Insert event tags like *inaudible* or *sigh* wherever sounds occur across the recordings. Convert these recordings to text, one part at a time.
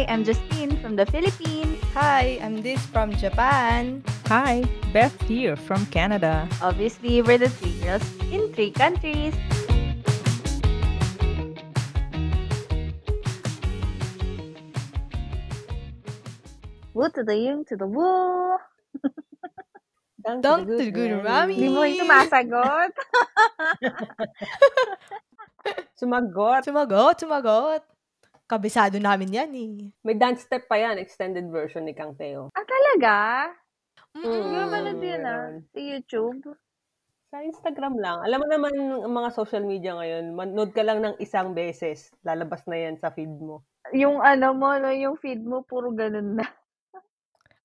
Hi, I'm Justine from the Philippines. Hi, I'm Diz from Japan. Hi, Beth here from Canada. Obviously, we're the three girls in three countries. Woo to the yung to the woo. Dunk, Dunk to the good mommy. Hindi mo yung sumasagot. *laughs* Sumagot. Sumagot, sumagot. Kabisado namin yan eh. May dance step pa yan, extended version ni Kang Teo. ah, talaga? Mm, mo manood yun ah. Sa YouTube. Sa Instagram lang. Alam mo naman ang mga social media ngayon, manood ka lang ng isang beses, lalabas na yan sa feed mo. Yung ano mo, no, yung feed mo, puro ganun na.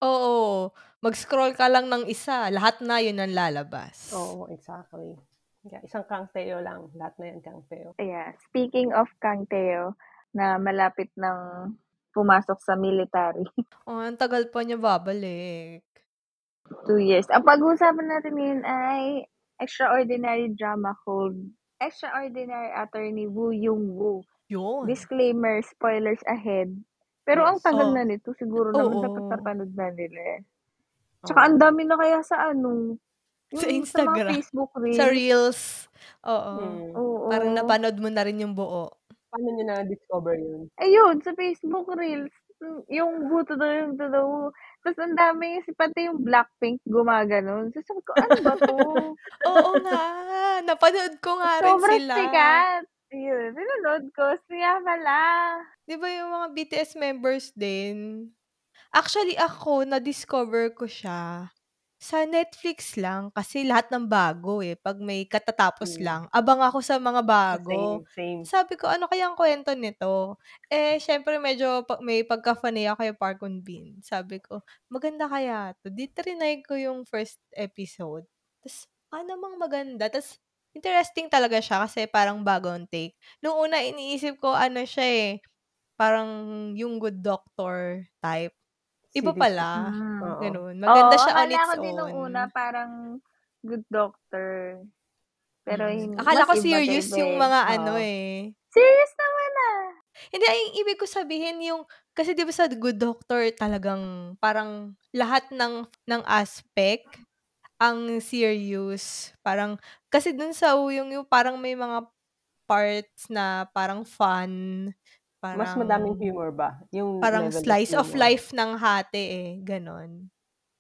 Oo. Mag-scroll ka lang ng isa. Lahat na yun ang lalabas. Oo, exactly. Kaya isang Kang Teo lang. Lahat na yan Kang Teo. Yeah. Speaking of Kang Teo, na malapit ng pumasok sa military. *laughs* Oh, ang tagal pa niya babalik. Two years. Ang pag-uusapan natin ngayon ay extraordinary drama called Extraordinary Attorney Woo Yung Woo. Yun. Disclaimer, spoilers ahead. Pero ang Yes. tagal Oh. na nito, siguro naman Oo. dapat napanood na nila. eh. Tsaka ang dami na kaya sa ano, Sa yung Instagram. mga Facebook reels. Sa Reels. Oo. Hmm. Oo. Parang napanood mo na rin yung buo. Paano nyo na-discover yun? Ayun, sa Facebook Reels, mm, yung buto daw yung to woo. Tapos ang dami, si pati yung Blackpink gumaganon. So sabi ko, ano ba to? *laughs* Oo nga. Napanood ko nga rin Sobrang sila. sikat. Ayun, pinanood ko. Siya pala. Di ba yung mga BTS members din? Actually, ako, na-discover ko siya sa Netflix lang kasi lahat ng bago eh. Pag may katatapos Hmm. lang, abang ako sa mga bago. Same, same. Sabi ko, ano kaya ang kwento nito? Eh, syempre medyo pa- may pagka-funny ako kay Park Eun Bin. Sabi ko, maganda kaya to. Di trinay ko yung first episode. Tapos, ah, namang maganda. Tapos, interesting talaga siya kasi parang bagong take. Nung una, iniisip ko, ano siya eh, parang yung good doctor type. Iba Series. pala. Mm. Oo. Ganun. Maganda Oo, siya on akala its ko din nung own. una, parang good doctor. Pero Mm. hindi. Akala ko serious iba yung eh. mga Oo. ano eh. Serious naman ah. Hindi, ay, yung ibig ko sabihin yung, kasi di ba sa Good Doctor talagang parang lahat ng, ng aspect ang serious. Parang, kasi dun sa yung, yung parang may mga parts na parang fun. Parang, Mas madaming humor ba? Yung Parang slice of humor. life ng hati eh. Ganon.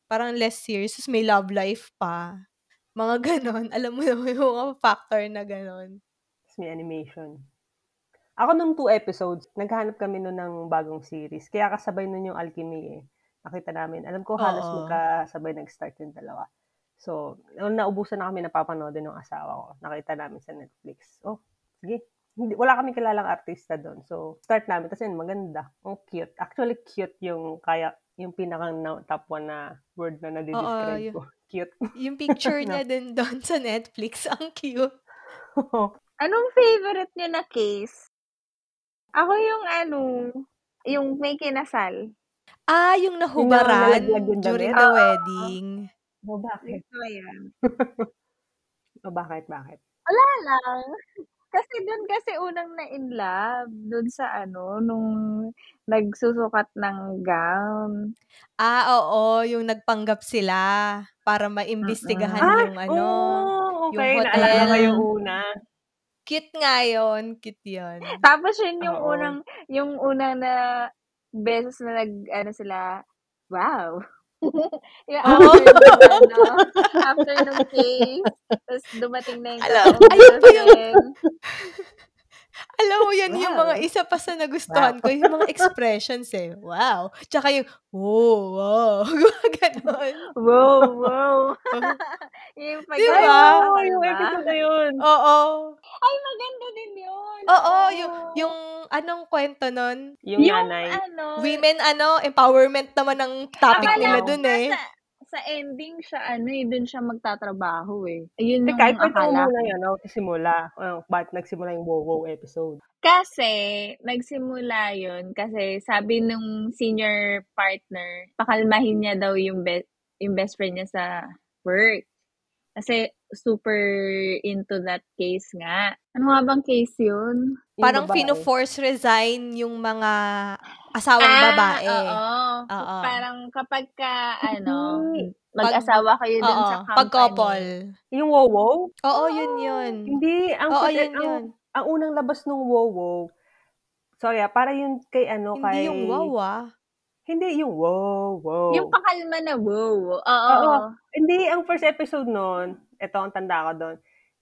Parang less serious. May love life pa. Mga *laughs* ganon. Alam mo naman yung mga factor na ganon. Tapos may animation. Ako nung two episodes, naghahanap kami nun ng bagong series. Kaya kasabay nun yung Alchemy eh. Nakita namin. Alam ko halos Oo. magkasabay nag-start yung dalawa. So, naubusan na kami napapanood ng asawa ko. Nakita namin sa Netflix. Oh, sige. Hindi, wala kami kilalang artista doon. So, start namin. Kasi yun, maganda. Ang cute. Actually, cute yung kaya yung pinakang na, top one na word na nadi-describe Oo, ko. *laughs* Cute. Yung picture *laughs* No. niya din doon sa Netflix. *laughs* Ang cute. Anong favorite niyo na case? Ako yung ano, yung may kinasal. Ah, yung nahubaran yung during the wedding. oh, bakit? Gusto ko yan. Oh, bakit? Bakit? Wala lang. Kasi dun kasi unang na in love. Dun sa ano, nung nagsusukat ng gown. Ah, oo. Yung nagpanggap sila para maimbestigahan Mm-mm. yung ano. Oh, yung okay. hotel. Naalala ko yung una. Cute nga yun. Cute yun. Tapos yun yung Oo. unang, yung unang na beses na nag, ano sila, wow. *laughs* yung Oo. after nung, ano, after nung case, tapos dumating na yung Alam, ayun pa girlfriend. Alam mo, yan yung Wow. mga isa pa sa nagustuhan ko. Yung mga expressions eh. Wow. Tsaka yung, oh, wow. Ganon. Wow, wow. yung pag Di ba? Oh, Ay, yung episode na yun. Oo. Ay, maganda din yun. Oo, yung, yung anong kwento nun? Yung, Yung nanay. ano, Women, ano, empowerment naman ang topic akala nila dun eh. Sa, sa ending siya, ano eh, dun siya magtatrabaho eh. Ayun yung Teka, mo akala muna ko. yun, ano, simula. Uh, bakit nagsimula yung wow episode? Kasi, nagsimula yun kasi sabi nung senior partner, pakalmahin niya daw yung, be- yung best friend niya sa work. Kasi super into that case nga. Ano nga bang case yun? Parang fino-force resign yung mga asawang Ah, babae. oo. Oo. Parang kapag ka, ano, Hindi. mag-asawa kayo dun Oo, sa company. pag couple. Yung wow Oo, yun yun. Hindi, ang Oo, first- yun ang, yun. ang unang labas ng wow sorry ah, para yun kay ano, kay... Hindi yung wow ah. Hindi yung wow, wow. Yung pakalma na wow. Oo. Oo. Hindi, ang first episode nun, ito ang tanda ko doon,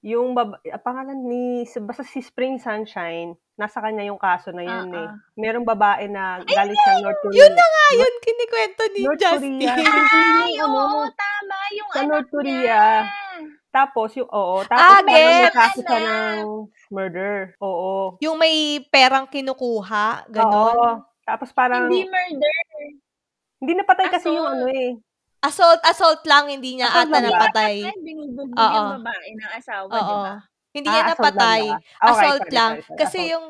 yung baba, ah, pangalan ni, basta si Spring Sunshine, nasa kanya yung kaso na yun Oo. eh. Merong babae na galing sa North Korea. Yun na nga yun, kinikwento ni North Justin. Korea. Ay, ano, oo, tama. Yung sa North Korea. niya. Tapos, yung, oo, tapos Ah, gets. kaso siya ng murder. Oo. Yung may perang kinukuha, ganon. Oo. Tapos parang, Hindi hindi, murder. napatay kasi yung ano eh. Assault, assault lang, hindi niya Assault ata ba? napatay. Ay, binubugbog Oo. yung babae ng asawa, di ba? Hindi Ah, niya assault lang napatay. Okay, assault sorry, lang. sorry, sorry. Kasi Assault. yung,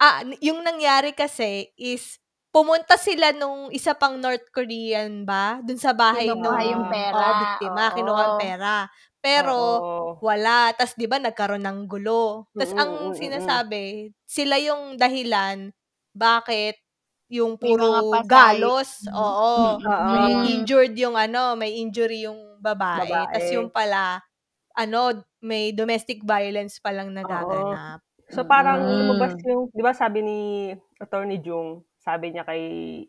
ah, yung nangyari kasi is, pumunta sila nung isa pang North Korean ba? Dun sa bahay Kinukuha nung yung pera. Oo, biktima. Oo. Kinuha yung pera. Pero, Oo. wala. Tapos, di ba, nagkaroon ng gulo. Tapos, ang mm, mm, mm. sinasabi, sila yung dahilan bakit yung puro galos. Mm. Oo. Oo. May injured yung ano, may injury yung babae. Babae. Tapos yung pala, ano, may domestic violence palang nagaganap. So parang Mm. lumabas yung, 'di ba sabi ni Attorney Jung, sabi niya kay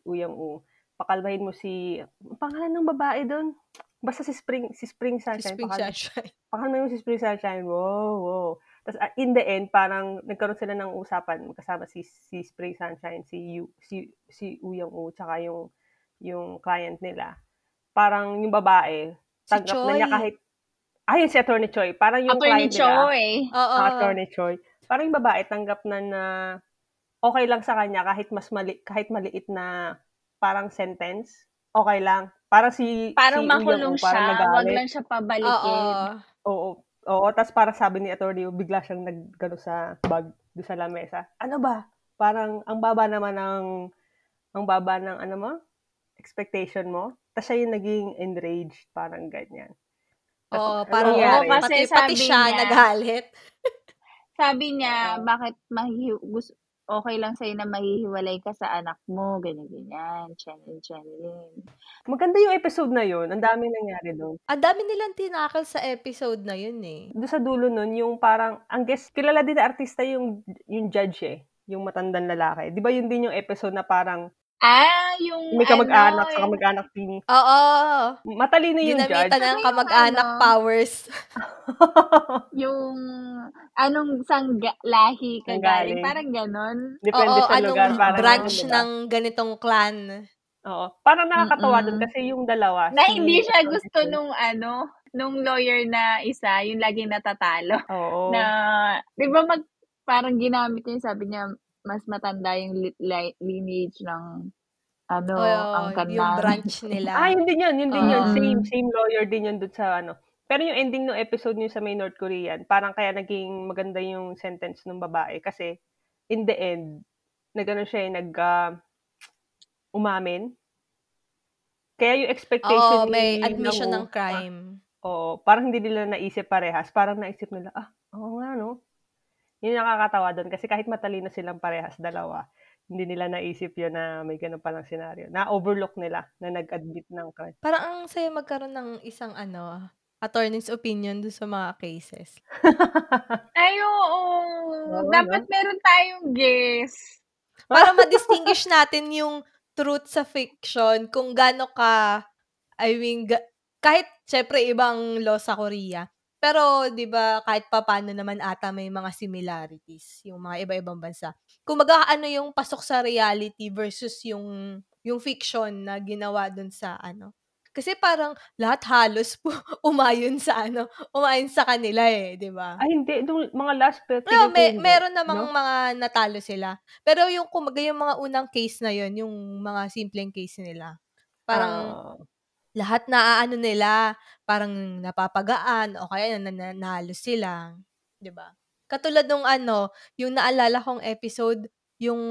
Uyang U, pakalmahin mo si ang pangalan ng babae doon. Basta si Spring si Spring Si Sunshine. Spring pakal- Sunshine. pakalmahin mo si Spring Sunshine. Wow, wow. Tapos uh, in the end, parang nagkaroon sila ng usapan kasama si si Spring Sunshine, si Yu, si si Uyang U, tsaka yung yung client nila. Parang yung babae, Si tanggap na niya Choi. kahit Ayun si Attorney Choi. Parang yung Attorney client nila. Choi. Oo. Ah, Attorney Choi. Parang yung babae tanggap na na okay lang sa kanya kahit mas mali kahit maliit na parang sentence. Okay lang. Parang si Parang si Uyang makulong U, parang siya. Wag nagalit. lang siya pabalikin. Oo. Oo, tapos parang sabi ni Attorney bigla siyang naggano sa bag doon sa lamesa. Ano ba? Parang ang baba naman ng ang baba ng ano mo? Expectation mo. Tapos siya yung naging enraged, parang ganyan. Tas Oo, parang nangyari? Oo, kasi pati, pati siya niya- nagalit. Sabi niya, Oo. bakit mahihi gusto, okay lang sa'yo na mahihiwalay ka sa anak mo, ganyan-ganyan, channel, channel. Maganda yung episode na yun. Ang daming nangyari doon. Ang dami nilang tinakal sa episode na yun eh. doon sa dulo nun, yung parang, ang guest, kilala din na artista yung, yung judge eh, yung matandang lalaki. Di ba yun din yung episode na parang Ah, yung may kamag-anak ano, sa kamag-anak ni, Oo. matalino yung Ginamitan judge. ng Ano yung kamag-anak ano? powers. *laughs* yung anong sangga, lahi ka galing, galing. parang ganon. Depende Oo, sa anong lugar. Parang branch diba? ng ganitong clan. Oo. Parang nakakatawa doon kasi yung dalawa. Na si- hindi siya gusto nung ano, nung lawyer na isa, yung laging natatalo. Oo. Na, di ba mag, parang ginamit niya, sabi niya, mas matanda yung li- li- lineage ng ano, Oo, ang yung kanan. branch *laughs* nila. Ah, yun din yun. Yun din yun. Oo. Same, same lawyer din yun doon sa ano. Pero yung ending ng episode niyo sa may North Korean, parang kaya naging maganda yung sentence ng babae kasi in the end, nagano siya eh, nag ah, umamin. Kaya yung expectation Oo, may ni admission Nang ng crime. Oo, parang hindi nila naisip parehas. Parang naisip nila, ah, oo nga, no? Yun yung nakakatawa doon. Kasi kahit matalino silang parehas, dalawa, hindi nila naisip yun na may ganun palang senaryo. Na-overlook nila na nag-admit ng crime. Parang ang saya magkaroon ng isang ano, attorney's opinion dun sa mga cases. *laughs* Ay, oo. Oo, Dapat meron tayong guess. Para ma-distinguish natin yung truth sa fiction, kung gaano ka, I mean, ga- kahit syempre ibang law sa Korea, pero 'di ba kahit papaano naman ata may mga similarities yung mga iba-ibang bansa. Kumbaga ano yung pasok sa reality versus yung yung fiction na ginawa dun sa ano. Kasi parang lahat halos po *laughs* umayon sa ano, umayon sa kanila eh, 'di ba? Ay, hindi. Nung mga last pero No, may, meron namang No? mga natalo sila. Pero yung kumaga yung mga unang case na yun, yung mga simpleng case nila, parang Ah, lahat na ano nila, parang napapagaan o kaya nananalo sila, 'di ba? Katulad nung ano, yung naalala kong episode, yung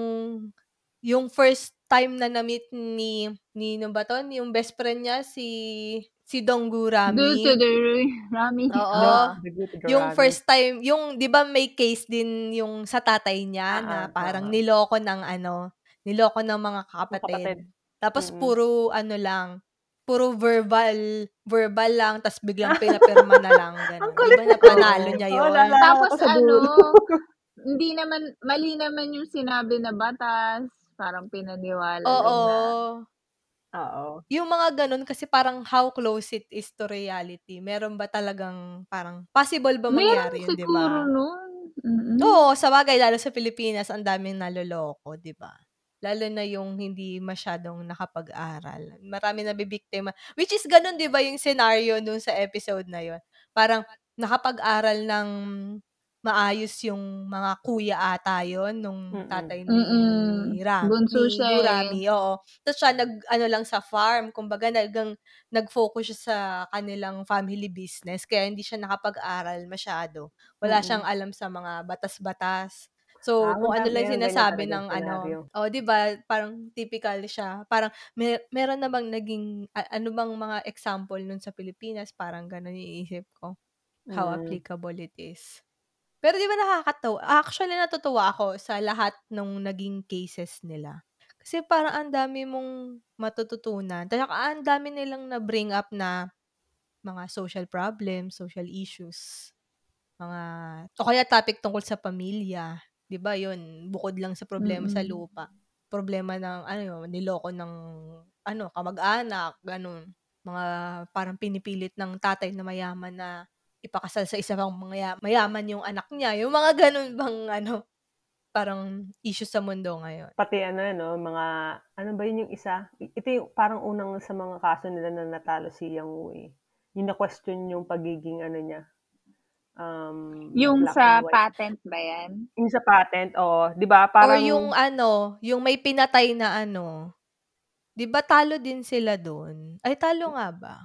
yung first time na na-meet ni ni no ba to? Yung best friend niya si si Donggu Rami. the Rami. Oo. good Yung first time, yung 'di ba may case din yung sa tatay niya Ah, na ah, parang ah. niloko ng ano, niloko ng mga kapatid. kapatid. Tapos Mm. puro ano lang, puro verbal, verbal lang, tas biglang *laughs* pinapirma na lang, Ang gano'n. 'Di kulit ba na napanalo niya yun? naalala Tapos sa ano, *laughs* hindi naman mali naman yung sinabi na batas, parang pinaniwala lang Oo. na Oo. Yung mga gano'n kasi parang how close it is to reality. Meron ba talagang parang possible ba Meron mangyari yun, 'di siguro ba? nun. Mm. Oo, sabagay lalo sa Pilipinas ang daming naloloko, 'di ba? Lalo na yung hindi masyadong nakapag-aral. Marami nabibiktima, which is gano'n 'di ba yung scenario nung sa episode na yun. Parang nakapag-aral ng maayos yung mga kuya ata yun nung tatay ni Mm. Ram Bunso ni siya, eh. Gurami, oo. Tapos siya nag-ano lang sa farm, kumbaga naggang nag-focus siya sa kanilang family business kaya hindi siya nakapag-aral masyado. Wala siyang Mm. alam sa mga batas-batas. So, Ah, kung ano lang sinasabi ng ano senaryo. oh, 'di ba parang typical siya. Parang me meron na bang naging a ano bang mga example nun sa Pilipinas, parang gano'n yung iniisip ko, how Mm. applicable it is. Pero 'di ba nakakatuwa actually natutuwa ako sa lahat nung naging cases nila. Kasi parang ang dami mong matututunan, tsaka ang dami nilang na-bring up na mga social problems, social issues, mga o kaya topic tungkol sa pamilya, 'di ba yun, bukod lang sa problema sa Mm. lupa, problema ng ano yun, niloko ng ano, kamag-anak, gano'n. Mga parang pinipilit ng tatay na mayaman na ipakasal sa isa pang maya mayaman yung anak niya, yung mga gano'n bang ano, parang issue sa mundo ngayon. Pati ano 'no, mga ano ba yun yung isa, ito yung parang unang sa mga kaso nila na natalo si Yang Wu, eh. Yung na-question yung pagiging ano niya, um, Yung sa patent ba yan? Yung sa patent, oo. 'Di ba Or parang yung ano, yung may pinatay na ano, 'di ba talo din sila dun? Ay talo nga ba?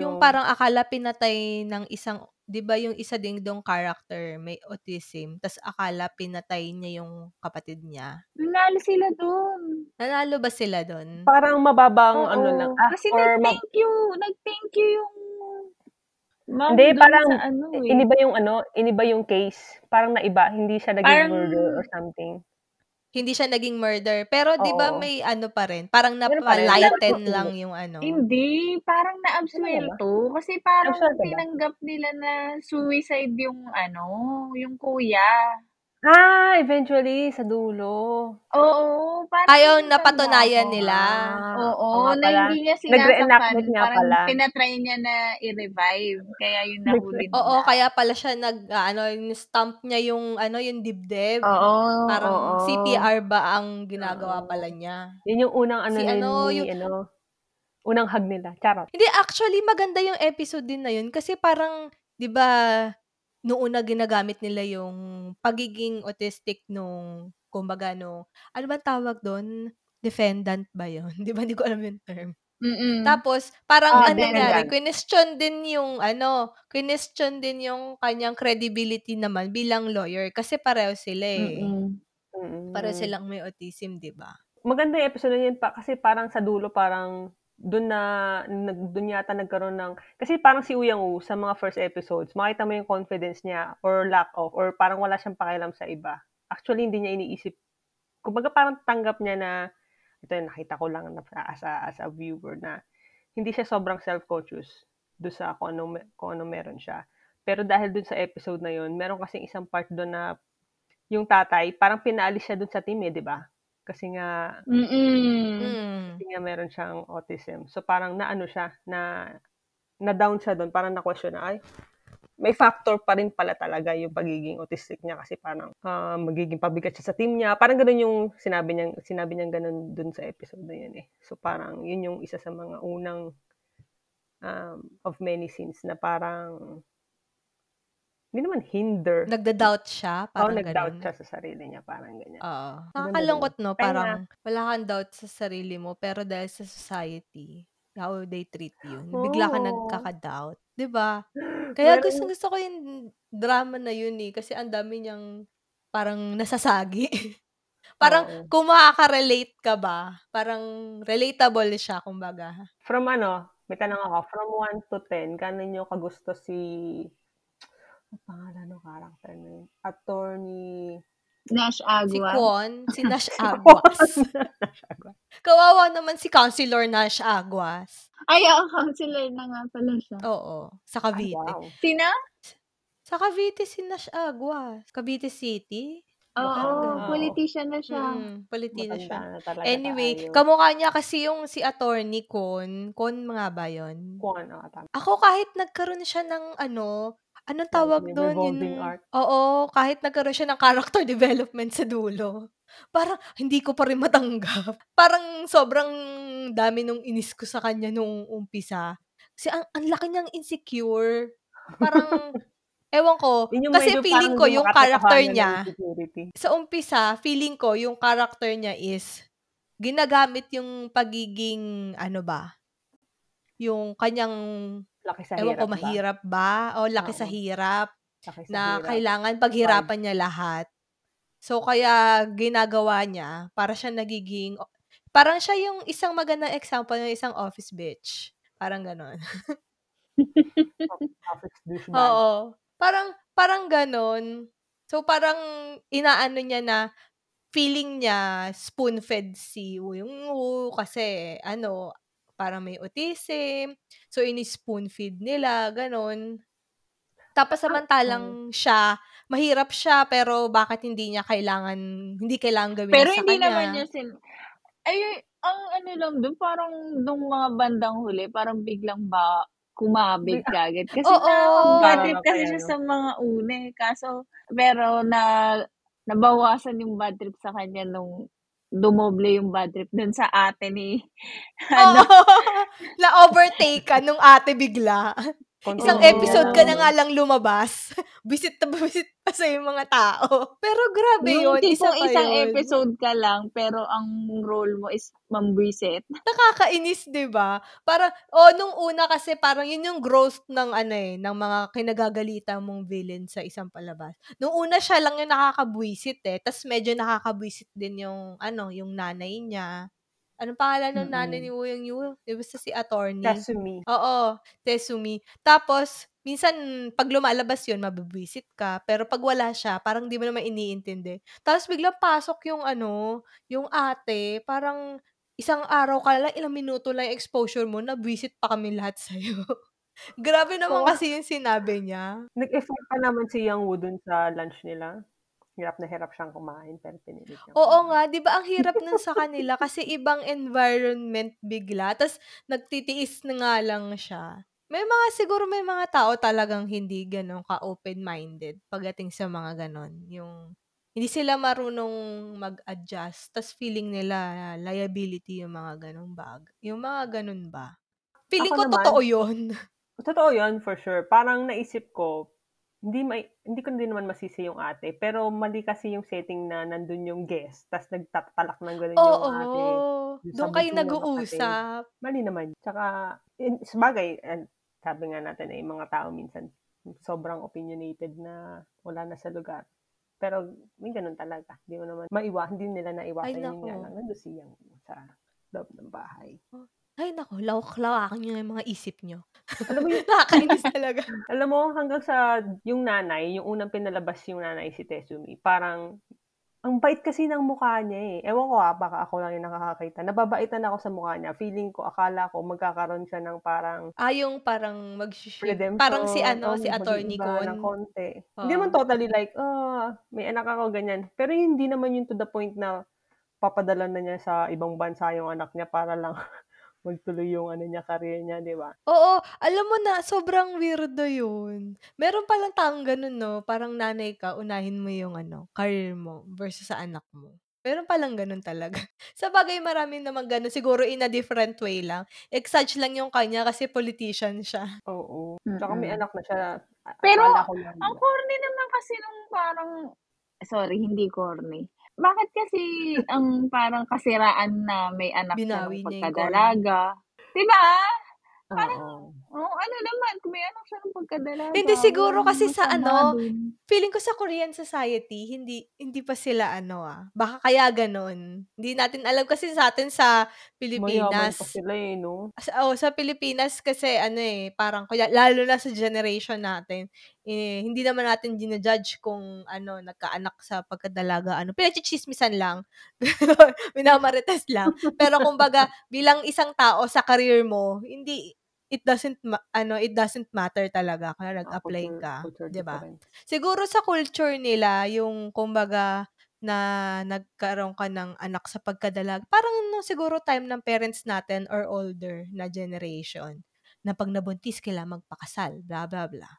Yung yung parang akala pinatay ng isang 'di ba yung isa ding dong character may autism, tas akala pinatay niya yung kapatid niya? Nanalo sila dun. Nanalo ba sila dun? parang mababang ano lang, Oo. ah, Kasi or ma nag-thank you, nag-thank you yung mom Hindi, parang sa ano, eh. iniba yung ano, iniba yung case. Parang naiba, hindi siya naging Parang murder or something. Hindi siya naging murder, pero 'di ba may ano pa rin, parang napa-lighten maulit. lang yung ano. Hindi, parang Ano naabsuelto. Kasi parang tinanggap nila na suicide yung ano, yung kuya. Ah, eventually sa dulo. Oo, parang Ayaw ganun napatunayan tanda ko. nila. Ah, oo Oo, nga na pala. hindi niya Nag-reenactment sinasaktan. nga Parang pala. tinatry niya na i-revive. Kaya yun nahuli Oo, nila. kaya pala siya nag ano, stamp niya yung ano, yung dibdib. Oo, Parang oo. CPR ba ang ginagawa Oo. pala niya. Yun yung unang ano Si ni, ano, ni yung ano, unang hug nila. Charot. Hindi, actually maganda yung episode din na yun kasi parang 'di ba noong una ginagamit nila yung pagiging autistic nung kumbaga nung ano bang tawag dun? Defendant ba yun? *laughs* 'Di ba hindi ko alam yung term. Mm. Tapos parang Oo, ang nangyari, question din yung ano, question din yung kanyang credibility naman bilang lawyer kasi pareho sila eh. Mm. Pareho Mm. silang may autism, 'di ba? Maganda yung episode yun pa kasi parang sa dulo parang dun na dun yata nagkaroon ng kasi parang si Uyang Wu sa mga first episodes, makita mo yung confidence niya or lack of or parang wala siyang pakialam sa iba. Actually, hindi niya iniisip. Kumbaga parang tanggap niya na ito yung nakita ko lang na as a, as a viewer na hindi siya sobrang self-conscious doon sa kung ano, kung ano meron siya. Pero dahil dun sa episode na yun, meron kasing isang part doon na yung tatay, parang pinaalis siya dun sa team eh, di ba? Kasi nga, Mm. Mm. kasi nga meron siyang autism. So parang naano siya, na na-down siya doon, parang na-question na, ay, may factor pa rin pala talaga yung pagiging autistic niya kasi parang ah, magiging pabigat siya sa team niya. Parang ganoon yung sinabi niya, sinabi niya ganun dun sa episode na yun eh. So parang yun yung isa sa mga unang um, of many scenes na parang hindi naman hinder. Nagda-doubt siya, Oo, parang nag-doubt ganun. siya sa sarili niya, parang ganyan. Oo. Nakakalungkot, no? Parang wala kang doubt sa sarili mo, pero dahil sa society, how they treat you, bigla ka Oo. nagkaka-doubt. 'Di ba? *gasps* Kaya gusto gusto ko yung drama na yun eh, kasi ang dami niyang parang nasasagi. *laughs* parang Oo. kung makaka-relate ka ba, parang relatable siya, kumbaga. From ano, may tanong ako, from 1 to 10, kano nyo kagusto si, ano pangalan ng character na yun? Attorney, Nash Si Agua. Kwon, si *laughs* Nash Si Aguas. *laughs* Nash. Kawawa naman si Councilor Nash Aguas. Ay, oo, counselor na nga pala siya. Oo, sa Ay, Cavite. wow. Sina? Sa Cavite si Nash Aguas. Cavite City. Oo, ganun. politician na siya. Mm, politina siya. Na talaga Anyway, tayo. kamukha niya kasi yung si attorney Con. Con mga ba yun? Kung ano, tama. Ako kahit nagkaroon siya ng ano, anong tawag may revolving Yung, arc. oo, kahit nagkaroon siya ng character *laughs* development sa dulo. Parang hindi ko pa rin matanggap. *laughs* Parang sobrang dami nung inis ko sa kanya nung umpisa. Kasi ang, ang laki niyang insecure. Parang, *laughs* ewan ko, Yun yung kasi medyo feeling parang ko di yung character makatotohanan ng niya, insecurity. sa umpisa, feeling ko yung character niya is ginagamit yung pagiging ano ba? Yung kanyang Laki sa ewan hirap ba? mahirap ba o laki sa Oo. hirap Laki sa na hirap. kailangan paghirapan niya lahat. So kaya ginagawa niya para siya nagiging parang siya yung isang magandang example ng isang office bitch. Parang ganon. *laughs* Office. Oo. Parang, parang ganon. So, parang inaano niya na feeling niya spoon-fed si Woo yung Woo kasi ano, parang may autism. So, ini-spoon-feed nila, ganon. Tapos samantalang siya, mahirap siya, pero bakit hindi niya kailangan, hindi kailangan gawin Pero sa hindi kanya? naman niya sin... Ay, ang ano lang doon, parang nung mga bandang huli, parang biglang ba kumabig kagad. *laughs* Kasi Oo. na, bad trip Parang kasi siya sa mga une. Kaso, pero na, nabawasan yung bad trip sa kanya nung dumoble yung bad trip dun sa ate ni, *laughs* ano, Oo. Na-overtake ka nung ate bigla. Isang episode ka na nga lang lumabas. Visit na visit *laughs* pa sa yung mga tao. Pero grabe yung yun. Isa tipong pa isang yun. episode ka lang, pero ang role mo is mambwisit. *laughs* Nakakainis, di ba? Para, oh, nung una kasi parang yun yung growth ng ano eh, ng mga kinagagalitan mong villain sa isang palabas. Nung una siya lang yung nakakabwisit eh. Tapos medyo nakakabwisit din yung, ano, yung nanay niya. Anong pangalan ng nanay ni Mm-mm. Woo Young Yoo? Di ba si attorney? Tesumi. Oo, Tesumi. Tapos, minsan, pag lumalabas yun, mabibwisit ka. Pero pag wala siya, parang di mo naman iniintindi. Tapos biglang pasok yung ano, yung ate, parang isang araw ka lang, ilang minuto lang exposure mo, nabwisit pa kami lahat *laughs* sa'yo. Grabe naman Oo. kasi yung sinabi niya. Nag-effort pa naman si Young Woo dun sa lunch nila. Hirap na hirap siyang kumain, pero pinilit niyang Oo kumain. nga, 'di ba ang hirap nun sa kanila kasi ibang environment bigla. Tapos nagtitiis na nga lang siya. May mga siguro may mga tao talagang hindi gano'n ka-open-minded pagdating sa mga gano'n. Yung hindi sila marunong mag-adjust. Tapos feeling nila liability yung mga gano'ng bag. Yung mga gano'n ba? Feeling Ako ko naman, totoo yun. totoo yun, for sure. Parang naisip ko, hindi may, hindi ko din naman masisi yung ate, pero mali kasi yung setting na nandun yung guest, tas nagtatalak ng gano'n yung Oo. ate. dun sa Doon kayo nag-uusap. Mali naman. Tsaka, in, sabagay, sabi nga natin eh, yung mga tao minsan, sobrang opinionated na wala na sa lugar. Pero, may ganun talaga. Hindi mo naman, maiwa, hindi nila naiwasan yun nako. nga lang. Nandun siyang sa loob ng bahay. Ay, nako. Lawak-lawakan nyo yung mga isip nyo. Alam mo yun, *laughs* Nakakainis talaga. *laughs* alam mo, hanggang sa yung nanay, yung unang pinalabas yung nanay si Tessumi, parang, ang bait kasi ng mukha niya eh. Ewan ko ah, baka ako lang yung nakakakita. Nababaitan ako sa mukha niya. Feeling ko, akala ko, magkakaroon siya ng parang Ah, yung parang mag. Parang si ano, oh, si attorney Con. ng konti. Hindi naman totally like, ah, may anak ako, ganyan. Pero hindi naman yun to the point na papadala na niya sa ibang bansa yung anak niya para lang *laughs* magtuloy yung ano niya, career niya, di ba? Oo, alam mo na, sobrang weirdo yun. Meron palang taong ganun, no? Parang nanay ka, unahin mo yung ano, career mo versus sa anak mo. Meron palang ganun talaga. *laughs* Sa bagay, marami naman ganun. Siguro in a different way lang. Exage lang yung kanya kasi politician siya. Oo. Tsaka may anak na siya. Pero, ang corny naman kasi nung parang, sorry, hindi corny. Bakit kasi ang parang kasiraan na may anak Binawi corny. pagkadalaga? Diba? Oo. Oo, ano naman, kung may anak siya ng pagkadalaga. Hindi siguro walang kasi sa ano, dun. feeling ko sa Korean society, hindi hindi pa sila ano ah, baka kaya ganon. Hindi natin alam kasi sa atin sa Mayaman Pilipinas. pa sila eh, no? Sa, oh, sa Pilipinas kasi ano eh, parang kaya lalo na sa generation natin, eh, hindi naman natin ginajudge kung ano, nagkaanak sa pagkadalaga, ano, pinagchichismisan lang. *laughs* Minamarites lang. Pero kumbaga, bilang isang tao sa career mo, hindi, it doesn't, ma- ano, it doesn't matter talaga kung Ah, nag-apply ka. 'di ba? Siguro sa culture nila, yung kumbaga, na nagkaroon ka ng anak sa pagkadalag, parang no, siguro time ng parents natin or older na generation, na pag nabuntis, kailangan magpakasal, blah, blah, blah.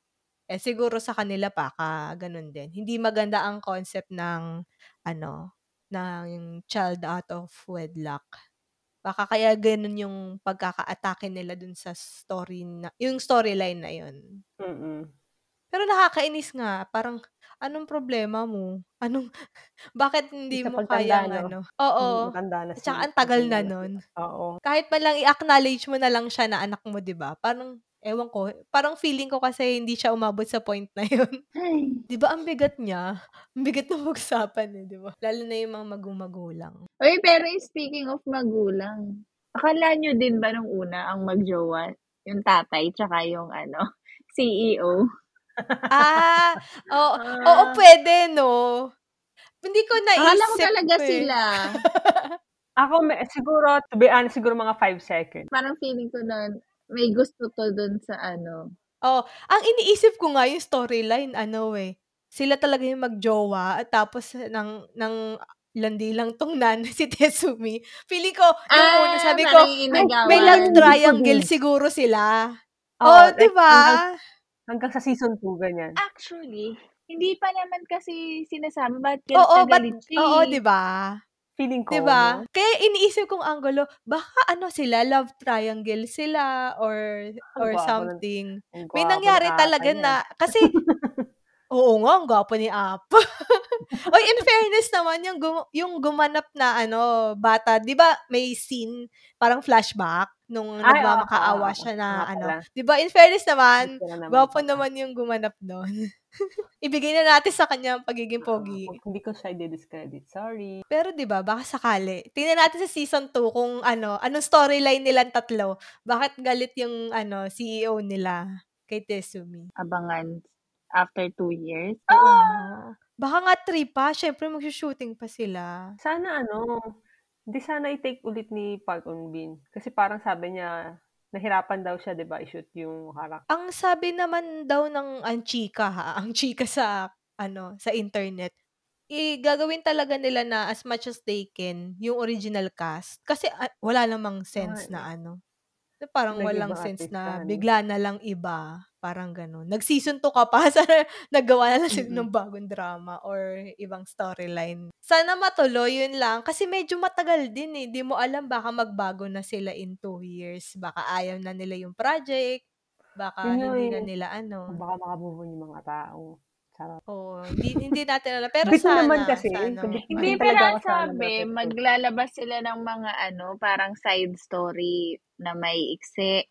Eh, siguro sa kanila pa, ka, ganun din. Hindi maganda ang concept ng, ano, ng child out of wedlock. Baka kaya ganun yung pagkaka-atake nila dun sa story na, yung storyline na yun. Mm-mm. Pero nakakainis nga, parang, anong problema mo? Anong, *laughs* bakit hindi mo kayang no? ano? Oo. Matanda na At saka ang tagal na nun. Oo. Kahit man lang i-acknowledge mo na lang siya na anak mo, di ba? Parang, ewan ko, parang feeling ko kasi hindi siya umabot sa point na yun. *laughs* Di ba ang bigat niya? Ang bigat ng usapan eh, di ba? Lalo na yung mga magumagulang. Uy, pero speaking of magulang, akala nyo din ba nung una ang magjowa, yung tatay, tsaka yung ano, *laughs* CEO? *laughs* Ah, oo, oo, Ah, pwede, no? Hindi ko akala ko naisip talaga eh. sila. Ako, siguro, to be honest, siguro mga 5 seconds. Parang feeling ko nun, may gusto to dun sa ano. Oh, ang iniisip ko nga yung storyline, ano eh, sila talaga yung magjowa at tapos ng ng landi lang tong nan *laughs* si Tetsumi. Feeling ko yung una Ah, sabi ko, may, may love triangle siguro sila. Oh, like, 'di ba? hanggang, hanggang sa season 2, ganyan. Actually, hindi pa naman kasi sinasabi ba't galit Oo, na but galit siya oo, eh. 'di ba? Feeling ko, 'Di ba? no? Kaya iniisip kong anggulo, baka ano sila, love triangle sila or Ang or gwapo ng, something. ang May nangyari ata talaga niyan. na kasi *laughs* Oo nga, ang gwapo ni Apo. *laughs* Oy, in fairness naman, yung, gum- yung gumanap na ano, bata, di ba may scene, parang flashback, nung Ay, oo, oo, nagmamakaawa oo. siya Nga na ano. pala. Di ba, in fairness naman, Gusto na naman gwapo naman yung gumanap doon. *laughs* Ibigay na natin sa kanya ang pagiging pogi. kung hindi ko siya i-discredit. Sorry. Pero 'di ba, baka sakali. Tingnan natin sa season 2 kung ano, anong storyline nilang tatlo. Bakit galit yung ano, CEO nila kay Tetsumi? Abangan after two years. Oo Ah! nga. Baka nga 3 pa, syempre magshoo-shooting pa sila. Sana ano, hindi sana i-take ulit ni Park Eun-bin. Kasi parang sabi niya, nahirapan daw siya, di ba, i-shoot yung karakter. Ang sabi naman daw ng ang chika ha, ang chika sa ano, sa internet, i gagawin talaga nila na as much as they can yung original cast. Kasi ah, wala namang sense Ah, na ano. Parang walang Nag-ibang sense na artistahan. bigla na lang iba. Parang ganun. Nag-season 2 ka pa, *laughs* sana naggawa na lang sila Mm-mm. ng bagong drama or ibang storyline. Sana matuloy, yun lang. Kasi medyo matagal din eh. Di mo alam, baka magbago na sila in 2 years. Baka ayaw na nila yung project. Baka Yun hindi na eh. nila ano. Baka makamove on yung mga tao. Charot. Oo, hindi, hindi natin alam. Pero sana, naman kasi. sana. Hindi, pero ang sabi, maglalabas sila ng mga ano, parang side story na may iksi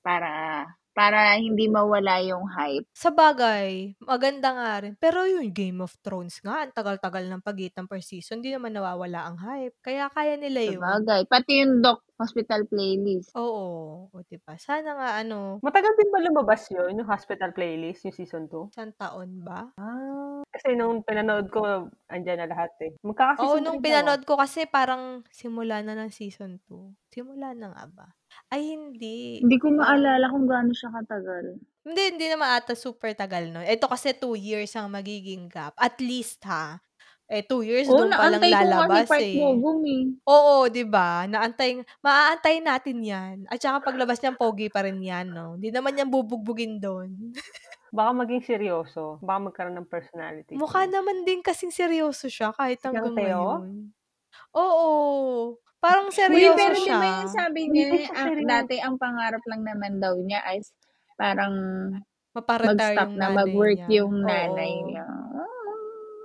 para para hindi mawala yung hype. Sa bagay, maganda nga rin. Pero yung Game of Thrones nga, ang tagal-tagal ng pagitan per season, hindi naman nawawala ang hype. Kaya kaya nila Sa yun. bagay. Pati yung Doc Hospital Playlist. Oo, o diba? Sana nga ano, Matagal din ba lumabas yun, yung hospital playlist, yung season 2? isang taon ba? Ah, kasi nung pinanood ko, andyan na lahat eh. Oo, Magkaka-season nung 3 daw ah. pinanood ko kasi parang simula na ng season 2. Simula na nga ba? Ay, hindi. Hindi ko maalala kung gaano siya katagal. hindi, hindi naman ata super tagal nun. Ito kasi 2 years ang magiging gap. At least ha. Eh, 2 years Oo, doon pa lang naantay ko nga si lalabas Park eh. Bogum eh. Oo, 'di ba? Naantay maaantayin natin 'yan. At saka paglabas niyan pogi pa rin 'yan, no. Hindi naman 'yan bubugbugin doon. *laughs* Baka maging seryoso. Baka magkaroon ng personality. Mukha naman din kasing seryoso siya kahit Si hanggang Teo? ngayon. Oo. Parang seryoso pero di siya. ba yung sabi niya, seryoso. dati ang pangarap lang naman daw niya ay parang mag-stop yung na mag-work niya. yung nanay Oo. niya.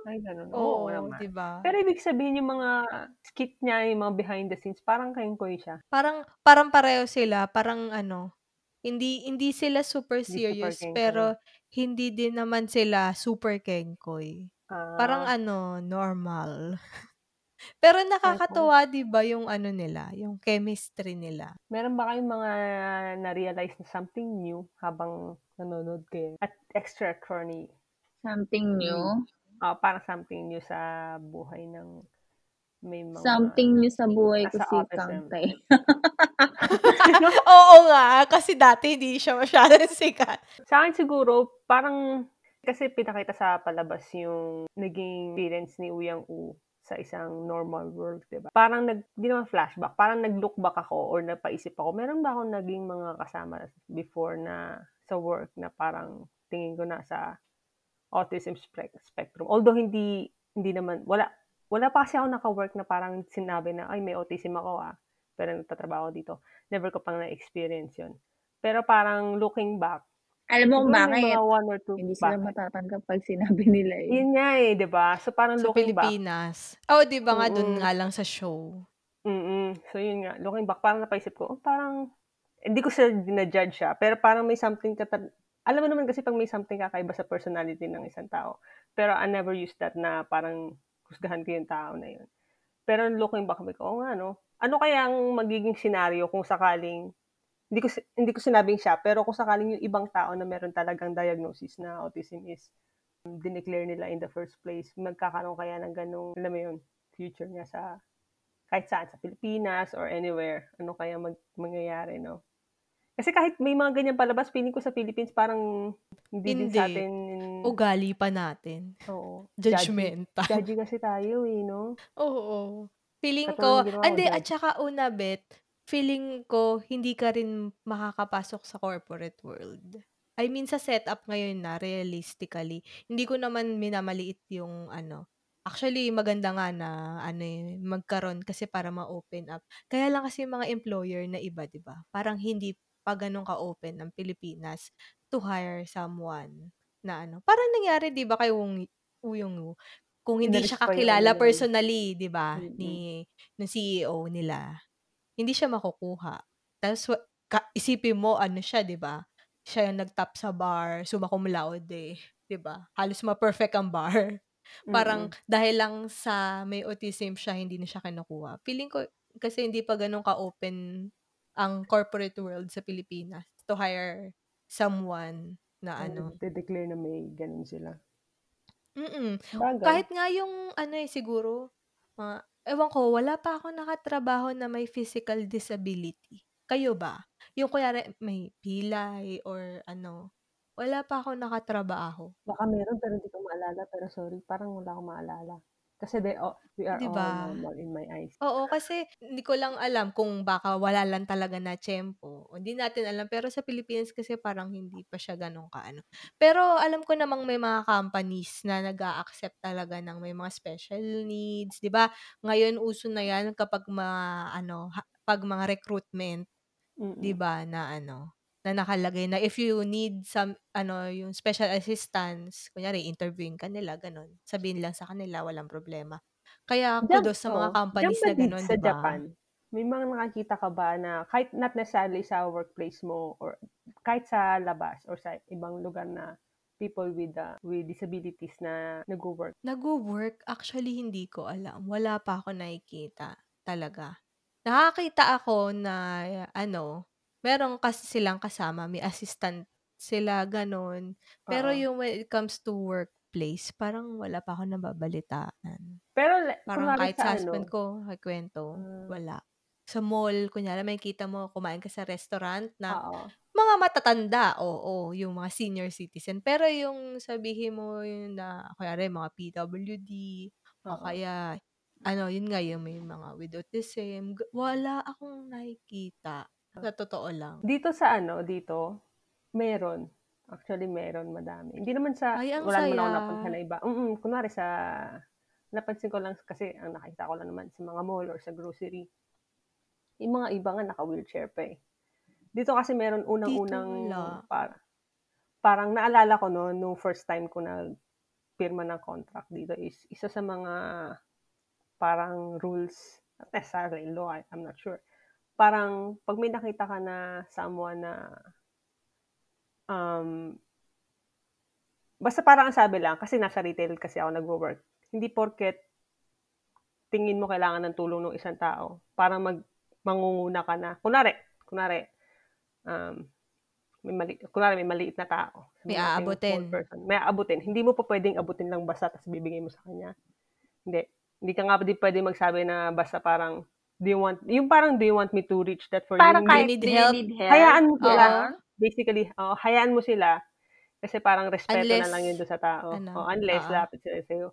Ay, ganun. Oo, Oo, naman. 'di ba? Pero ibig sabihin yung mga skit niya, yung mga behind the scenes, parang kayong koy siya. Parang parang pareho sila, parang ano, Hindi hindi sila super Hindi super serious, kengkoy. pero hindi din naman sila super kengkoy. Parang Ah. ano, normal. *laughs* Pero nakakatuwa 'di ba yung ano nila, yung chemistry nila. Meron ba kayong mga na-realize na something new habang nanonood kayo at extra corny? Something new? Hmm. Oo, parang something new sa buhay ng may mga Something new sa buhay ko si. Kangtay. *laughs* Oo nga, kasi dati hindi siya masyadong *laughs* sikat. Sa'kin siguro parang kasi pinakita sa palabas yung naging experience ni Uyang U sa isang normal world, 'di ba? Parang nag di naman flashback, parang nag-look back ako or napaisip ako, meron ba akong naging mga kasama before na sa work na parang tingin ko nasa autism spec spectrum. Although hindi hindi naman wala wala pa kasi ako naka-work na parang sinabi na, "Ay, may autism ako, ah, pero nagtatrabaho dito." Never ko pang na-experience 'yun. Pero parang looking back, Alam mo kung siguro may bakit? mga 1 or 2 Hindi sila bakit? matatanggap 'pag sinabi *laughs* nila, eh. Yun nga, eh, 'di ba? So, parang Sa looking back Pilipinas. Oo, 'di ba nga dun nga lang sa show. Mm. So, yun nga, looking back parang napaisip ko, oh, parang hindi ko siya dina-judge siya, pero parang may something kata alam mo naman kasi 'pag may something kakaiba sa personality ng isang tao. Pero I never used that na parang husgahan ko yung tao na yun. Pero looking back sabi ko, oo nga 'no. Ano kaya ang magiging senaryo kung sakaling hindi ko hindi ko sinabing siya, pero kung sakaling yung ibang tao na meron talagang diagnosis na autism is dineclare nila in the first place, magkakaroon kaya ng gano'ng, alam mo yun, future niya sa kahit saan, sa Pilipinas or anywhere. Ano kaya mag mangyayari 'no? Kasi kahit may mga ganyang palabas, feeling ko sa Philippines parang hindi din Hindi. sa'tin Ugali pa natin. Oo. Judgy. Judgmental. Judgy kasi tayo, eh, 'no? Oo. Feeling Katulad ko ng ginawa ah, ko, hindi at judgy. saka una bet, feeling ko hindi ka rin makakapasok sa corporate world. I mean sa setup ngayon na realistically, hindi ko naman minamaliit yung ano, actually maganda nga na ano, eh, magkaroon kasi para ma-open up. Kaya lang kasi yung mga employer na iba, 'di ba, parang hindi pa gano'n ka-open ang Pilipinas to hire someone na ano parang nangyari 'di ba kay Wong Uyong kung hindi siya ano kakilala yun. personally 'di ba, Mm. ni nung CEO nila, hindi siya makukuha. Tapos wa ka isipin mo ano siya 'di ba, siya yung nag-top sa bar, summa cum laude, 'di ba? Halos ma-perfect ang bar. *laughs* Parang Mm. dahil lang sa may autism siya, hindi na siya kinukuha. Feeling ko kasi hindi pa gano'n ka-open ang corporate world sa Pilipinas to hire someone na ano nagde-declare na may gano'n sila. Mm. Sabagay. Kahit nga yung ano, eh, siguro mga ewan ko, wala pa akong nakatrabaho na may physical disability. Kayo ba? Yung kunyari may pilay or ano, wala pa akong nakatrabaho. Baka meron pero hindi ko maalala, pero sorry, parang wala akong maalala. Kasi they all we are 'Di all normal in my eyes. Oo, kasi hindi ko lang alam kung baka wala lang talaga na tiyempo, hindi natin alam. Pero sa Pilipinas kasi parang hindi pa siya gano'n ka-ano. Pero alam ko namang may mga companies na nag-a-accept talaga ng may mga special needs, 'di ba? Ngayon uso na 'yan kapag mga ano, 'pag mga recruitment, 'di Mm. ba, na ano, na nakalagay na if you need some ano, yung special assistance, kunyari interviewin ka nila gano'n, sabihin lang sa kanila, walang problema. Kaya kudos sa mga companies na gano'n, sa 'di ba? Japan, may mga nakakita ka ba na kahit not necessarily sa workplace mo or kahit sa labas or sa ibang lugar na people with, ah, with disabilities na nagwo-work? Nagwo-work? Actually hindi ko alam, wala pa akong nakikita talaga. Nakakita ako na ano, meron kasi silang kasama, may assistant sila gano'n. Pero Oo. yung when it comes to workplace, parang wala pa akong nababalitaan. Pero Parang kunwari kahit sa sa husband ano ko nagkuwento, Ah. wala. Sa mall kunyari makikita mo kumain ka sa restaurant na Oo. mga matatanda, oo, yung mga senior citizen. Pero yung sabihin mo yun na kunyari mga PWD o Oo. kaya ano, yun nga yung may mga with autism, ga wala akong nakikita, sa totoo lang. Dito sa ano, dito, meron. Actually meron, madami. Hindi naman sa Ay, ang wala naman akong napuntahan saya. na iba. Mm, kunwari sa napansin ko lang kasi ang nakita ko lang naman sa mga mall or sa grocery. Yung mga iba nga naka-wheelchair pa, eh. Dito kasi meron unang-unang para parang naalala ko no'n nung first time ko nagpirma ng contract dito is isa sa mga parang rules, not necessarily law, I'm not sure. Parang 'pag may nakita ka na someone na um, basta parang ang sabi lang, kasi nasa retail kasi ako nagwo-work, hindi porket tingin mo kailangan ng tulong ng isang tao, parang mag, mangunguna ka na. Kunwari, kunwari, um, may mali, kunwari may maliit na tao. May aabutin. May aabutin. Hindi mo pa pwedeng abutin lang basta tapos bibigay mo sa kanya. Hindi. Hindi ka nga di pwede magsabi na basta parang, do you want, yung parang, do you want me to reach that for Parang you? kahit need help? need help. Hayaan mo sila. Oo. Basically, oh, hayaan mo sila. Kasi parang respeto na Unless, lang yun doon sa tao. ano, oh, unless, oo. lapit sila sa'yo.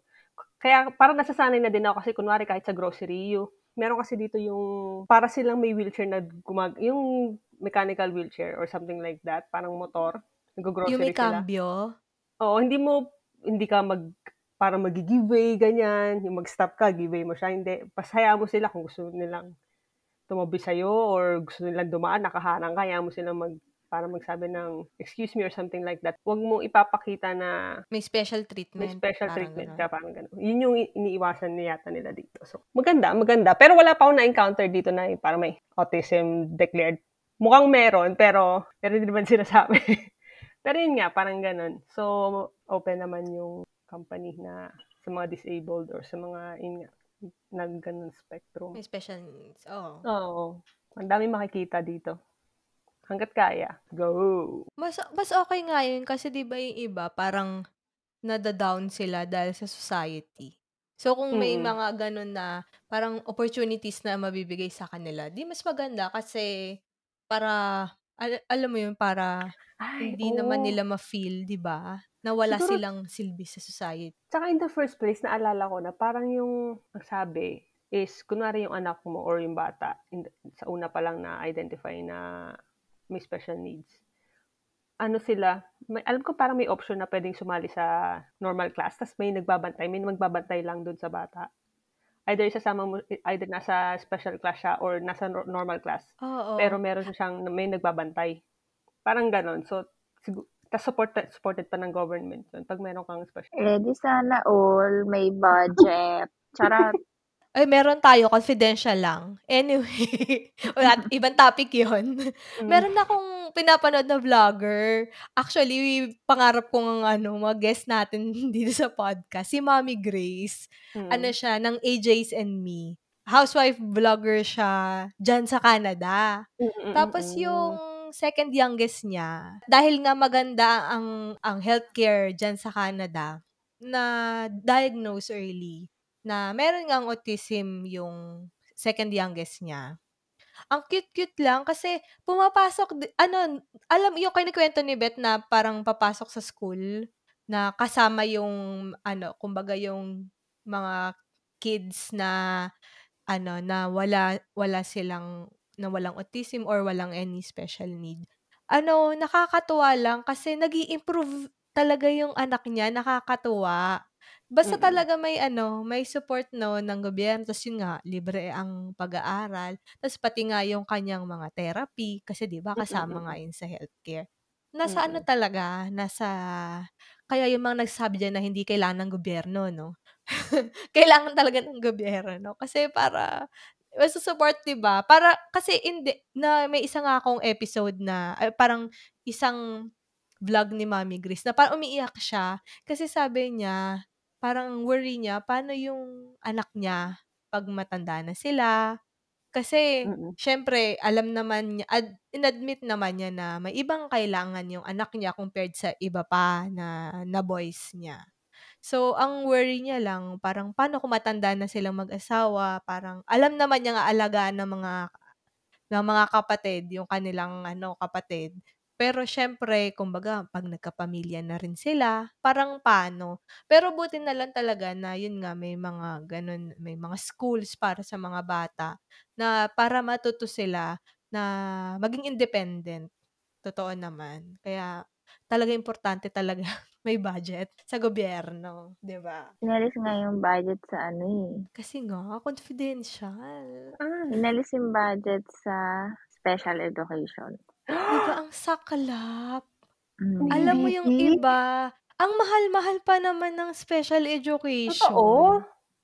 Kaya parang nasasanay na din ako kasi kunwari kahit sa grocery, you, meron kasi dito yung para silang may wheelchair na gumag yung mechanical wheelchair or something like that, parang motor. Nag-grocery Yung may sila. cambio. Oo, hindi mo, hindi ka mag, parang mag-giveaway, ganyan. Yung mag-stop ka, giveaway mo siya. Hindi. Pasaya mo sila kung gusto nilang tumabi sa'yo or gusto nilang dumaan, nakaharang ka, hayaan mo silang mag, para magsabi ng excuse me or something like that. Huwag mo ipapakita na May special may treatment. special parang treatment ganon. ka, parang gano'n. Yun yung iniiwasan niyata nila dito. So, maganda, maganda. Pero wala pa akong na-encounter dito na yung parang may autism declared. Mukhang meron, pero, pero hindi naman sinasabi. *laughs* pero yun nga, parang gano'n. So, open naman yung company na sa mga disabled or sa mga, yun nga, nag ganun spectrum. May special needs. Oo. Oo. Ang dami makikita dito. Hanggat kaya, go! Mas, mas okay nga yun kasi di ba yung iba parang nada-down sila dahil sa society. So, kung may Mm. mga ganun na parang opportunities na mabibigay sa kanila, di mas maganda kasi para, al- alam mo yun, para Ay, hindi naman oo. nila ma-feel, di ba? Na wala Siguro- silang silbi sa society. Tsaka in the first place, naalala ko na parang yung, sabi, is, kunwari yung anak mo or yung bata, in, sa una pa lang na-identify na may special needs. Ano sila, may, alam ko parang may option na pwedeng sumali sa normal class, tapos may nagbabantay, may magbabantay lang dun sa bata. Either sasama mo, either nasa special class siya or nasa nor- normal class. Oo. Pero meron siyang, may nagbabantay. Parang ganon. So, sigu- tas supported, supported pa ng government yun pag meron kang special. Ready sana all. May budget. Charot. *laughs* Ay, meron tayo, confidential lang. Anyway, *laughs* wala, ibang topic yun. Mm. Meron akong pinapanood na vlogger. Actually, pangarap kong ano, mga guest natin *laughs* dito sa podcast, si Mommy Grace. Mm. Ano siya, ng AJ's and Me. Housewife vlogger siya dyan sa Canada. Mm, Tapos mm, yung second youngest niya, dahil nga maganda ang ang healthcare diyan sa Canada, na diagnose early na meron ngang autism yung second youngest niya. Ang cute-cute lang kasi pumapasok, ano, alam, yung kinikwento ni Beth na parang papasok sa school na kasama yung, ano, kumbaga yung mga kids na, ano, na wala, wala silang, na walang autism or walang any special need. Ano, nakakatuwa lang kasi nag improve talaga yung anak niya, nakakatuwa. Basta Mm. talaga may ano, may support no ng gobyerno. Tapos yun nga, libre ang pag-aaral. Tapos pati nga yung kanyang mga therapy. Kasi di ba kasama mm, nga yun sa healthcare. Nasa ano Mm. talaga, nasa, kaya yung mga nagsabi dyan na hindi kailangan ng gobyerno, no? *laughs* kailangan talaga ng gobyerno. Kasi para, support, di ba? Para, kasi hindi, na may isa nga akong episode na, ay, parang isang vlog ni Mami Grace na parang umiiyak siya. Kasi sabi niya, parang worry niya, paano yung anak niya pag matanda na sila. Kasi, Mm. syempre, alam naman niya, ad, inadmit naman niya na may ibang kailangan yung anak niya compared sa iba pa na, na boys niya. So, ang worry niya lang, parang paano kung matanda na silang mag-asawa, parang alam naman niya nga alagaan ng mga ng mga kapatid, yung kanilang ano, kapatid. Pero syempre, kumbaga, pag nagkapamilya na rin sila, parang paano? Pero buti na lang talaga na yun nga, may mga ganun, may mga schools para sa mga bata na para matuto sila na maging independent. Totoo naman. Kaya talaga importante talaga *laughs* may budget sa gobyerno, 'di ba? Inalis nga yung budget sa ano eh. Kasi nga confidential. Ah, Inalis yung budget sa special education. *gasps* 'Di ba ang saklap? Mm. Alam mo yung iba, ang mahal-mahal pa naman ng special education. Totoo?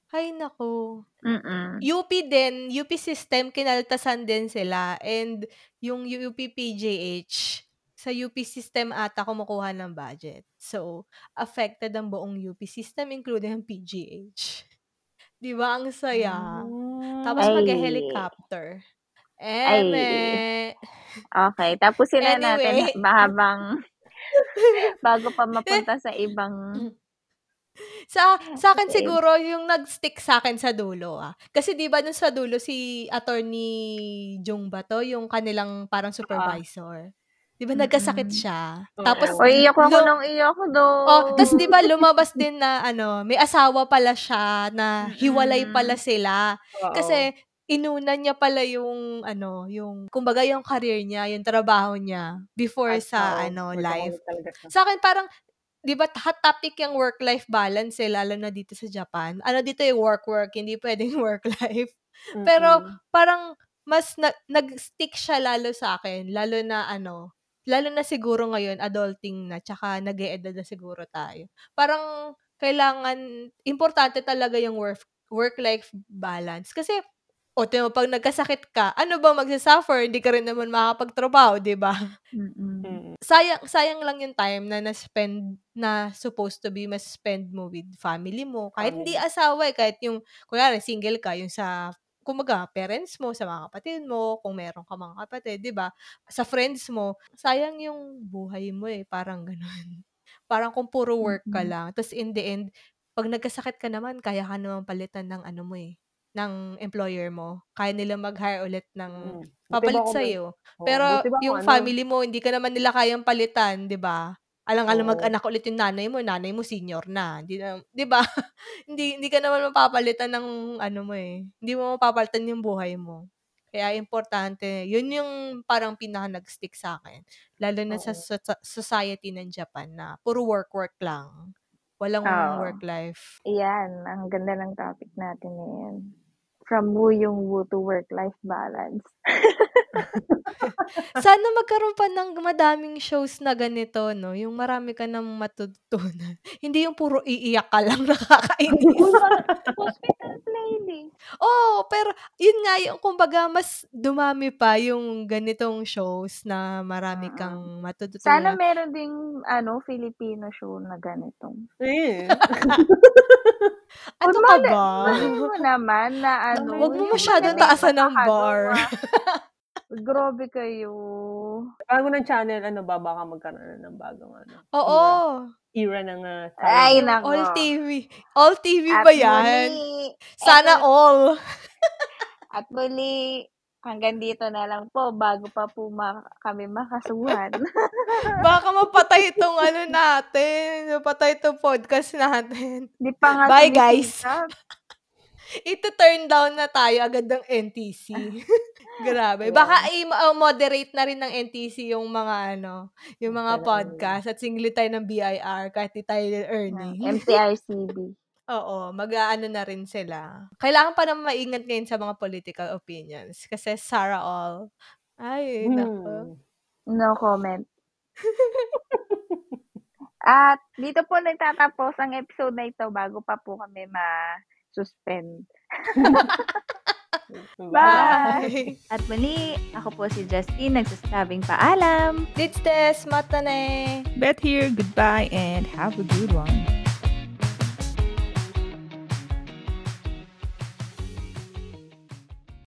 Ay nako. Mm-mm. UP din, UP system, kinaltasan din sila. And yung UP PJH, sa UP system ata kumukuha ng budget. So, affected ang buong UP system including ang PGH. *laughs* 'Di ba ang saya? Tapos Hmm. Ay. mag-helicopter. Eme. Okay, tapusin na natin Anyway. mahabang *laughs* bago pa mapunta sa ibang Sa sa akin Okay. siguro yung nag-stick sa akin sa dulo, ah. Kasi 'di ba dun sa dulo si Attorney Jung ba 'to, yung kanilang parang supervisor. 'Di ba nagkasakit Mm. siya? Oo. Tapos Uy, iyak ako lu- nung iyak ko doon. Oh, tas 'di ba lumabas din na ano, may asawa pala siya na hiwalay Mm-mm. pala sila. Oo. Kasi inuna niya pala yung ano, yung kumbaga yung career niya, yung trabaho niya before At, sa oo, ano, life. Sa akin parang 'di ba hot topic yung work-life balance eh, lalo na dito sa Japan. Ano dito yung work-work, hindi pwedeng *laughs* work-life. Pero Mm-mm. parang mas na, nag-stick siya lalo sa akin, lalo na ano, lalo na siguro ngayon adulting na tsaka nag-eedad na siguro tayo. Parang kailangan importante talaga yung work work-life balance kasi o mo, pag nagkasakit ka, ano ba magsasuffer? Hindi ka rin naman makakapagtrabaho, 'di ba? Mm. sayang sayang lang yung time na na-spend na supposed to be mas spend mo with family mo. Kahit hindi asawa eh, kahit yung, kunwari single ka, yung sa, kumaga, parents mo, sa mga kapatid mo, kung meron ka mga kapatid, di ba? Sa friends mo, sayang yung buhay mo eh, parang ganun. *laughs* Parang kung puro work ka lang. Tapos in the end, pag nagkasakit ka naman, kaya ka naman palitan ng ano mo eh, ng employer mo. Kaya nila mag-hire ulit ng Mm. Papalit sa'yo. oo, Pero buti ba kung yung ano family mo, hindi ka naman nila kayang palitan, 'di ba? Alang-alang Oo. mag-anak ulit yung nanay mo, nanay mo senior na. Hindi na, 'di ba? *laughs* hindi hindi ka naman mapapalitan ng ano mo eh. Hindi mo mapapalitan yung buhay mo. Kaya importante, yun yung parang pinaka nag-stick sa akin. Lalo na sa Oo. so- society ng Japan na puro work-work lang. Walang Oo. work-life. Iyan, ang ganda ng topic natin ngayon. From woo yung woo to work-life balance. *laughs* *laughs* Sana magkaroon pa ng madaming shows na ganito, no? Yung marami ka nang matututunan. *laughs* Hindi yung puro iiyak ka lang, *laughs* nakakainis. Hospital playlist. Oo, pero yun nga yung kumbaga mas dumami pa yung ganitong shows na marami Mm-mm. kang Sana matututunan. meron ding ano, Filipino show na ganito. Eh. Ano ka ba? mali mo naman na ano, Wag mo masyadong taasan ng bar. Grabe kayo. Bago ng channel, ano ba, baka magkaroon na ng bagong ano, Oo. era ng uh, Ay, nako. All TV. All TV At ba yan? muli, Sana eto, all. *laughs* at muli, hanggang dito na lang po bago pa po ma- kami makasuhan. *laughs* Baka mapatay itong ano natin. Mapatay itong podcast natin. Di pa nga Bye, guys. *laughs* sumisikap. Ito turn down na tayo agad ng NTC. *laughs* Grabe. Baka i-moderate na rin ng NTC yung mga ano, yung mga podcast at singli tayo ng BIR kahit di tayo ng earning. MTRCB. *laughs* Oo, mag-aano na rin sila. Kailangan pa naman maingat ngayon sa mga political opinions kasi Sarah All. Ay, nako. Hmm. No comment. *laughs* At dito po nagtatapos ang episode na ito bago pa po kami ma-suspend. Bye. *laughs* Bye! At muli, ako po si Justine, nagsasabing paalam. Dits des, matane! Beth here, goodbye and have a good one.